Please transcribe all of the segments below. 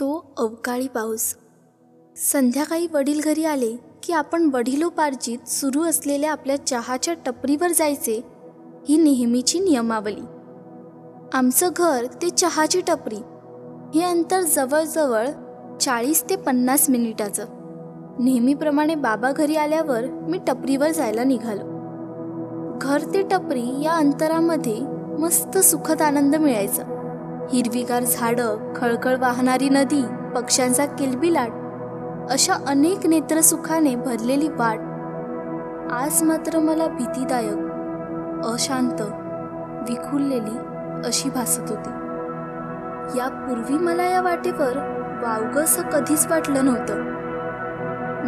तो अवकाळी पाऊस. संध्याकाळी वडील घरी आले की आपण वडिलोपार्जित सुरू असलेल्या आपल्या चहाच्या टपरीवर जायचे ही नेहमीची नियमावली. आमचं घर ते चहाची टपरी. हे अंतर जवळजवळ चाळीस ते पन्नास मिनिटाचं. नेहमीप्रमाणे बाबा घरी आल्यावर मी टपरीवर जायला निघालो. घर ते टपरी या अंतरामध्ये मस्त सुखद आनंद मिळायचा. हिरवीगार झाडं खळखळ वाहणारी नदी पक्ष्यांचा किलबिलाट अशा अनेक नेत्रसुखाने भरलेली वाट. आज मात्र मला भीतीदायक अशांत विखुरलेली अशी भासत होती. यापूर्वी मला या वाटेवर वावगंसं कधीच वाटलं नव्हतं.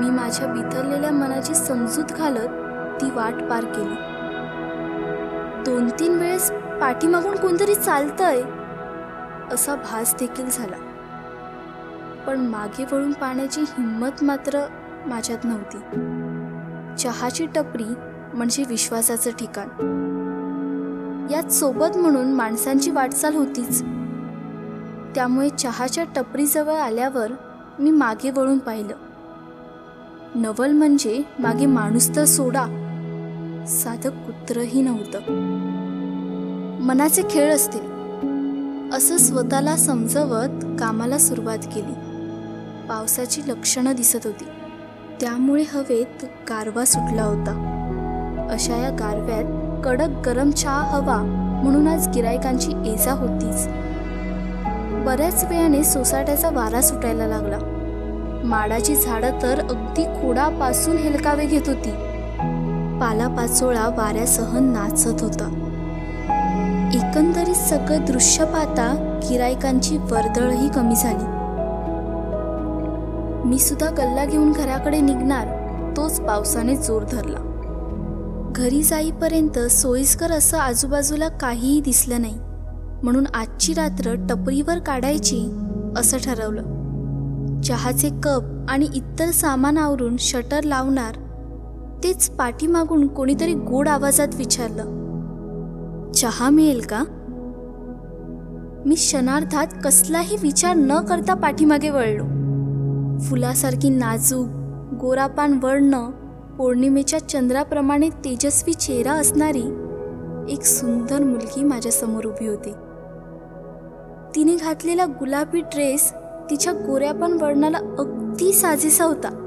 मी माझ्या बिथरलेल्या मनाची समजूत घालत ती वाट पार केली. दोन तीन वेळेस पाठीमागून कोणतरी चालतंय असा भास देखील झाला. पण मागे वळून पाण्याची हिंमत मात्र माझ्यात नव्हती. चहाची टपरी म्हणजे विश्वासाचं ठिकाण. यात सोबत म्हणून माणसांची वाटचाल होतीच. त्यामुळे चहाच्या टपरीजवळ आल्यावर मी मागे वळून पाहिलं. नवल म्हणजे मागे माणूस तर सोडा. साधं कुत्रही नव्हतं. मनाचे खेळ असतील. असं स्वतःला समजवत कामाला सुरुवात केली. पावसाची लक्षणं दिसत होती. त्यामुळे हवेत गारवा सुटला होता. अशा या गारव्यात कडक गरम चहा हवा म्हणून आज गिरायकांची एजा होतीच. बऱ्याच वेळाने सोसाट्याचा वारा सुटायला लागला. माडाची झाडं तर अगदी खोडापासून हेलकावे घेत होती. पालापाचोळा वाऱ्यासह नाचत होता. एकंदरीत सगळं दृश्य पाहता गिरायकांची वर्दळही कमी झाली. मी सुद्धा गल्ला घेऊन घराकडे निघणार तोच पावसाने जोर धरला. घरी जाईपर्यंत सोयीस्कर असं आजूबाजूला काहीही दिसलं नाही म्हणून आजची रात्र टपरीवर काढायची असं ठरवलं. चहाचे कप आणि इतर सामान आवरून शटर लावणार तेच पाठीमागून कोणीतरी गोड आवाजात विचारलं. चहा मिळेल का? मी क्षणार्धात कसलाही विचार न करता पाठीमागे वळलो. फुलासारखी नाजूक गोरापान वर्ण पौर्णिमेच्या चंद्राप्रमाणे तेजस्वी चेहरा असणारी एक सुंदर मुलगी माझ्यासमोर उभी होती. तिने घातलेला गुलाबी ड्रेस तिच्या गोऱ्यापण वर्णाला अगदी साजेसा होता.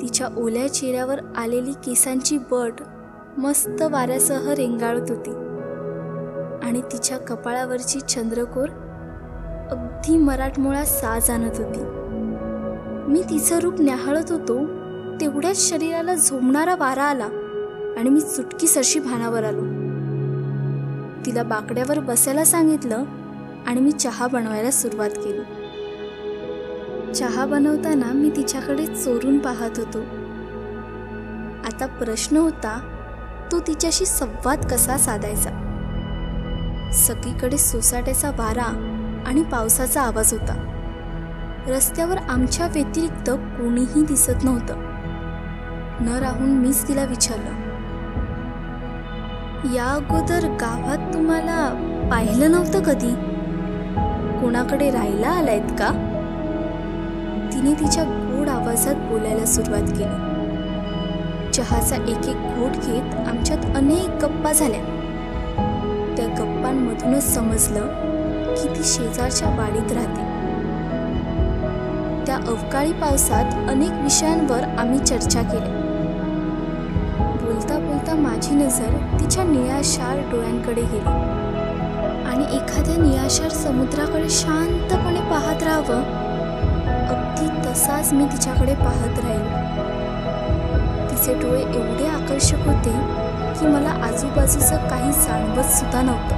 तिच्या ओल्या चेहऱ्यावर आलेली केसांची बट मस्त वाऱ्यासह रेंगाळत होती. आणि तिच्या कपाळावरची चंद्रकोर अगदी मराठमोळा साज आणत होती. मी तिचं रूप न्याहाळत होतो तेवढ्याच शरीराला झोमणारा वारा आला आणि मी चुटकीसरशी भानावर आलो. तिला बाकड्यावर बसायला सांगितलं आणि मी चहा बनवायला सुरुवात केली. चहा बनवताना मी तिच्याकडे चोरून पाहत होतो. आता प्रश्न होता तो तिच्याशी संवाद कसा साधायचा? सगळीकडे सोसाट्याचा वारा आणि पावसाचा आवाज होता. रस्त्यावर आमच्या व्यतिरिक्त कोणीही दिसत नव्हतं. न राहून मीच तिला विचारलं. या अगोदर गावात तुम्हाला पाहिलं नव्हतं कधी? कोणाकडे राहायला आलायत का? तिने तिच्या गोड आवाजात बोलायला सुरुवात केली. चहाचा एक एक घोट घेत आमच्यात अनेक गप्पा झाल्या. त्या गप्पांमधूनच समजलं की ती शेजारच्या वाडीत राहते. त्या अवकाळी पावसात अनेक विषयांवर आम्ही चर्चा केली बोलता बोलता माझी नजर तिच्या निळाशार डोळ्यांकडे गेली. आणि एखाद्या निळाशार समुद्राकडे शांतपणे पाहत राहावं अगदी तसाच मी तिच्याकडे पाहत राहील तिचे डोळे एवढे आकर्षक होते की मला आजूबाजूचं काही जाणवत सुद्धा नव्हतं.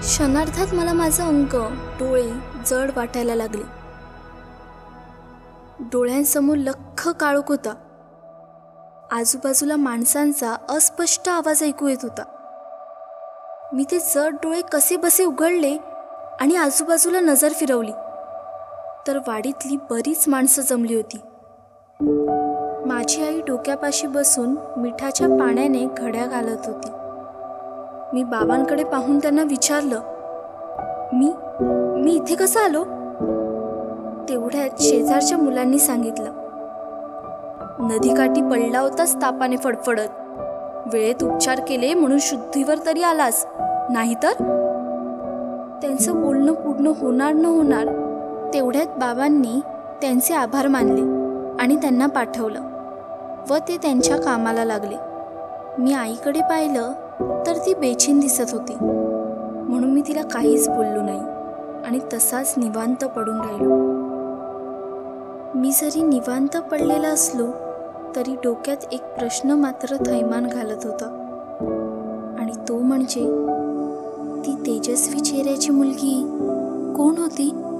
क्षणार्धात मला माझं अंग डोळे जड वाटायला लागले. डोळ्यांसमोर लख काळोख होता. आजूबाजूला माणसांचा अस्पष्ट आवाज ऐकू येत होता. मी ते जड डोळे कसे बसे उघडले आणि आजूबाजूला नजर फिरवली. तर वाडीतली बरीच माणसं जमली होती. माझी आई डोक्यापाशी बसून मिठाच्या पाण्याने घड्या घालत होती. मी बाबांकडे पाहून त्यांना विचारलं मी मी इथे कसं आलो? तेवढ्यात शेजारच्या मुलांनी सांगितलं नदीकाठी पडला होतास तापाने फडफडत. वेळेत उपचार केले म्हणून शुद्धीवर तरी आलास नाहीतर त्यांचं बोलणं पूर्ण होणार न होणार तेवढ्यात बाबांनी त्यांचे आभार मानले. आणि त्यांना पाठवलं व ते त्यांच्या कामाला लागले. मी आईकडे पाहिलं तर ती बेचीन दिसत होती. म्हणून मी तिला काहीच बोललो नाही आणि तसाच निवांत पडून राहिलो. मी जरी निवांत पडलेला असलो तरी डोक्यात एक प्रश्न मात्र थैमान घालत होता. आणि तो म्हणजे ती तेजस्वी चेहऱ्याची मुलगी कोण होती?